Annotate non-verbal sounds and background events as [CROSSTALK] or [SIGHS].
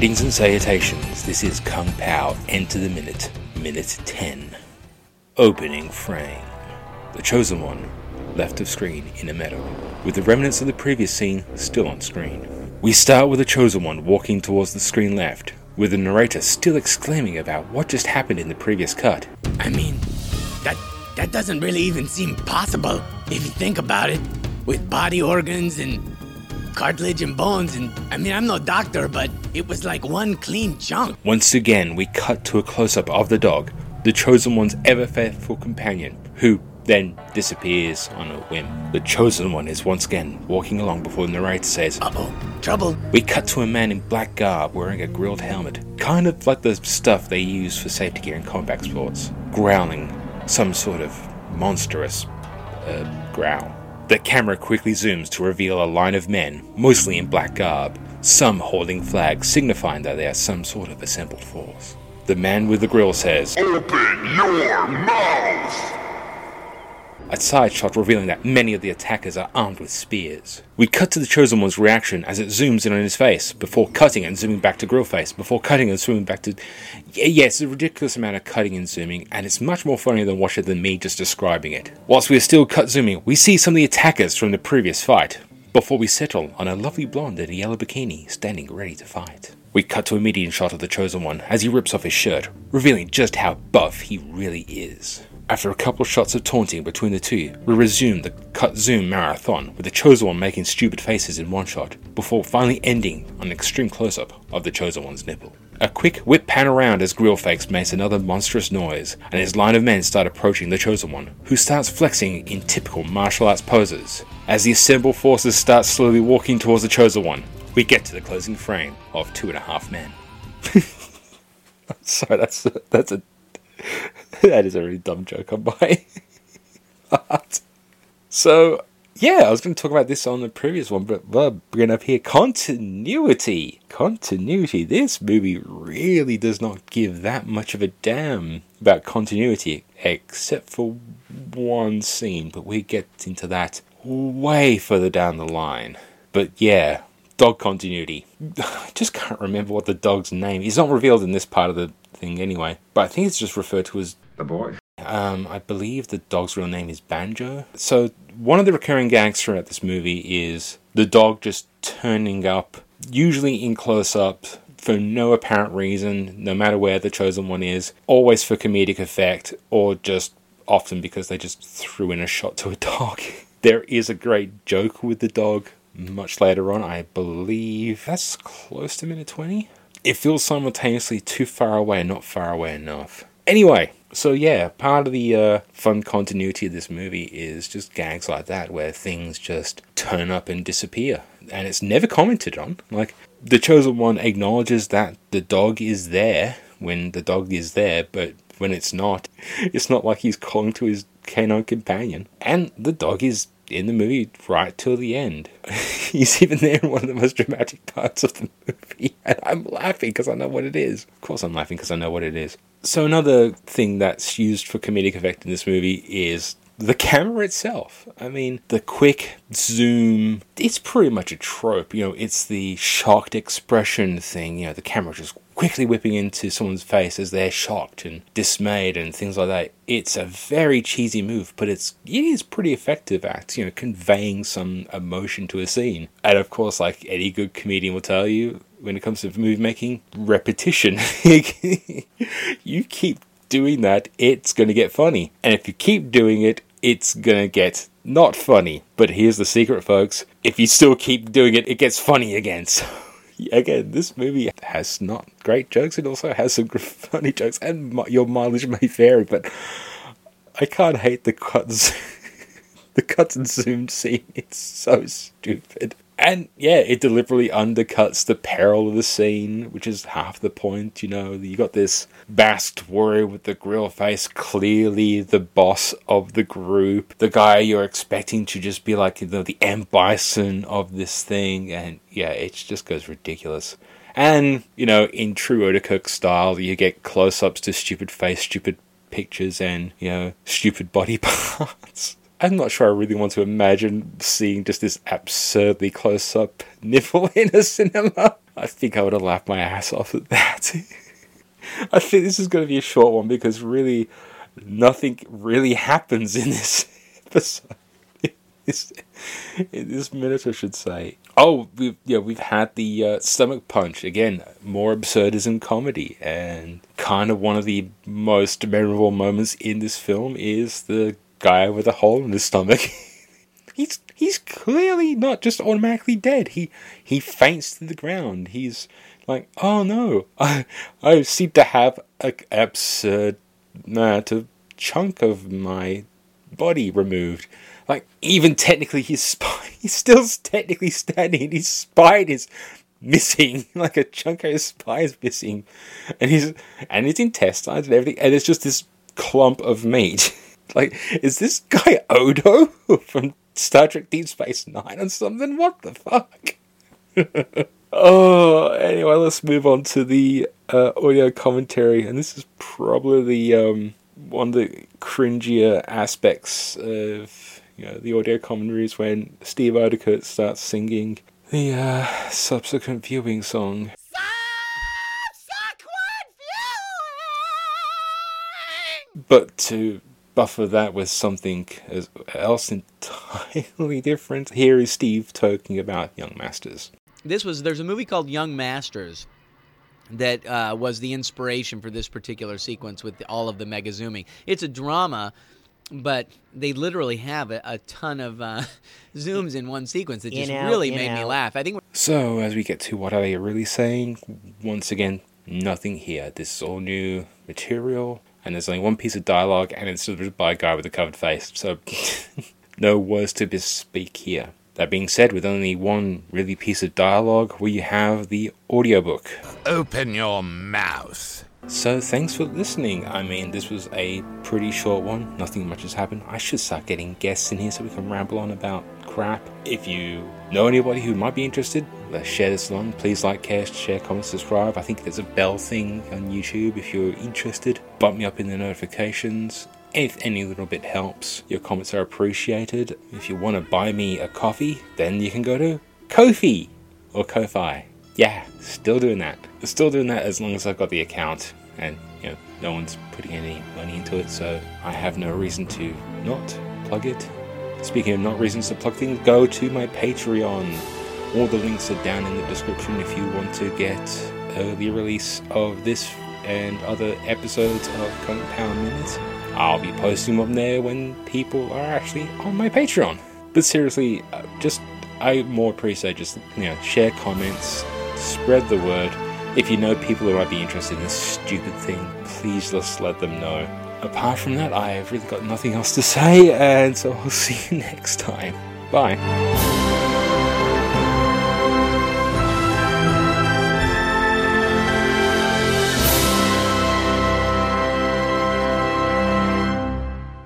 Greetings and salutations. This is Kung Pow. Enter the minute. Minute 10. Opening frame. The Chosen One, left of screen in a meadow, with the remnants of the previous scene still on screen. We start with the Chosen One walking towards the screen left, with the narrator still exclaiming about what just happened in the previous cut. I mean, that that doesn't really even seem possible if you think about it. With body organs and cartilage and bones, and I mean, I'm no doctor, but it was like one clean chunk. Once again, we cut to a close up of the dog, the Chosen One's ever faithful companion, who then disappears on a whim. The Chosen One is once again walking along before the narrator says, Uh oh, trouble. We cut to a man in black garb wearing a grilled helmet, kind of like the stuff they use for safety gear in combat sports, growling some sort of monstrous uh, growl. The camera quickly zooms to reveal a line of men, mostly in black garb, some holding flags signifying that they are some sort of assembled force. The man with the grill says, Open your mouth! A side shot revealing that many of the attackers are armed with spears. We cut to the Chosen One's reaction as it zooms in on his face, before cutting and zooming back to Grillface, before cutting and zooming back to. Yeah, yeah, it's a ridiculous amount of cutting and zooming, and it's much more funny than watching than me just describing it. Whilst we are still cut zooming, we see some of the attackers from the previous fight, before we settle on a lovely blonde in a yellow bikini standing ready to fight. We cut to a median shot of the Chosen One as he rips off his shirt, revealing just how buff he really is. After a couple shots of taunting between the two, we resume the cut zoom marathon with the Chosen One making stupid faces in one shot, before finally ending on an extreme close up of the Chosen One's nipple. A quick whip pan around as Grillface makes another monstrous noise, and his line of men start approaching the Chosen One, who starts flexing in typical martial arts poses. As the assembled forces start slowly walking towards the Chosen One, we get to the closing frame of Two and a Half Men. [LAUGHS] Sorry, that's that's a [LAUGHS] that is a really dumb joke on my [LAUGHS] part. So, yeah, I was going to talk about this on the previous one, but we're bringing up here continuity. Continuity. This movie really does not give that much of a damn about continuity, except for one scene, but we get into that way further down the line. But yeah, dog continuity. [SIGHS] I just can't remember what the dog's name. Is. He's not revealed in this part of the thing anyway, but I think it's just referred to as The boy. um, I believe the dog's real name is Banjo. So one of the recurring gags throughout this movie is the dog just turning up, usually in close up, for no apparent reason, no matter where the chosen one is, always for comedic effect, or just often because they just threw in a shot to a dog. [LAUGHS] there is a great joke with the dog much later on, I believe that's close to minute 20. It feels simultaneously too far away and not far away enough. Anyway, so yeah, part of the uh, fun continuity of this movie is just gags like that where things just turn up and disappear. And it's never commented on. Like, the Chosen One acknowledges that the dog is there when the dog is there, but when it's not, [LAUGHS] it's not like he's calling to his canine companion. And the dog is in the movie right till the end. [LAUGHS] He's even there in one of the most dramatic parts of the movie, [LAUGHS] and I'm laughing because I know what it is. Of course, I'm laughing because I know what it is. So, another thing that's used for comedic effect in this movie is the camera itself. I mean, the quick zoom, it's pretty much a trope. You know, it's the shocked expression thing, you know, the camera just quickly whipping into someone's face as they're shocked and dismayed and things like that. It's a very cheesy move, but it's it is pretty effective at, you know, conveying some emotion to a scene. And of course, like any good comedian will tell you, when it comes to movie making, repetition. [LAUGHS] you keep doing that, it's going to get funny. And if you keep doing it, it's to get not funny. But here's the secret, folks. If you still keep doing it, it gets funny again. [LAUGHS] So, again, this movie has not great jokes. It also has some [LAUGHS] funny jokes, and your mileage may vary, but I can't hate the cuts. [LAUGHS] the cuts and zoomed scene. It's so stupid. And yeah, it deliberately undercuts the peril of the scene, which is half the point. You know, you got this masked warrior with the grill face, clearly the boss of the group, the guy you're expecting to just be like the M Bison of this thing, and yeah, it just goes ridiculous. And you know, in true Oedekerk style, you get close-ups to stupid face, stupid pictures, and you know, stupid body [LAUGHS] parts. I'm not sure I really want to imagine seeing just this absurdly close up nipple [LAUGHS] in a cinema. I think I would have laughed my ass off at that. [LAUGHS] I think this is going to be a short one because really nothing really happens in this [LAUGHS] episode. This, in this minute, I should say. Oh, we've yeah we've had the uh, stomach punch again. More absurdism comedy, and kind of one of the most memorable moments in this film is the guy with a hole in his stomach. [LAUGHS] he's he's clearly not just automatically dead. He he faints to the ground. He's like, oh no, [LAUGHS] I I seem to have an absurd amount of chunk of my body removed. Like even technically, his spine [LAUGHS] he's still technically standing. His spine is missing, like a chunk of his spine is missing, and his and his intestines and everything, and it's just this clump of meat. [LAUGHS] like, is this guy Odo [LAUGHS] from Star Trek Deep Space Nine or something? What the fuck? [LAUGHS] oh, anyway, let's move on to the uh, audio commentary, and this is probably the um, one of the cringier aspects of you know the audio commentaries when Steve Oedekerk starts singing the uh, subsequent viewing song. But to buffer that with something else entirely [LAUGHS] different, here is Steve talking about Young Masters. This was there's a movie called Young Masters that uh, was the inspiration for this particular sequence with all of the mega zooming. It's a drama, but they literally have a, a ton of uh, [LAUGHS] zooms in one sequence that just In, out, really in, made me laugh. I think So, as we get to what are they really saying, once again, nothing here. This is all new material, and there's only one piece of dialogue, and it's delivered by a guy with a covered face. So, [LAUGHS] no words to bespeak here. That being said, with only one really piece of dialogue, we have the audiobook. Open your mouth. So, thanks for listening. I mean, this was a pretty short one. Nothing much has happened. I should start getting guests in here so we can ramble on about crap. If you know anybody who might be interested, let's share this along. Please like, care, share, comment, subscribe. I think there's a bell thing on YouTube if you're interested. Bump me up in the notifications. If any little bit helps, your comments are appreciated. If you want to buy me a coffee, then you can go to Kofi or Ko-Fi. Yeah, still doing that. Still doing that as long as I've got the account and you know no one's putting any money into it, so I have no reason to not plug it. Speaking of not reasons to plug things, go to my Patreon. All the links are down in the description if you want to get early release of this and other episodes of Power Minutes. I'll be posting them there when people are actually on my Patreon. But seriously, uh, just I more appreciate just you know share comments, spread the word. If you know people who might be interested in this stupid thing, please just let them know. Apart from that, I've really got nothing else to say, and so I'll [LAUGHS] see you next time. Bye.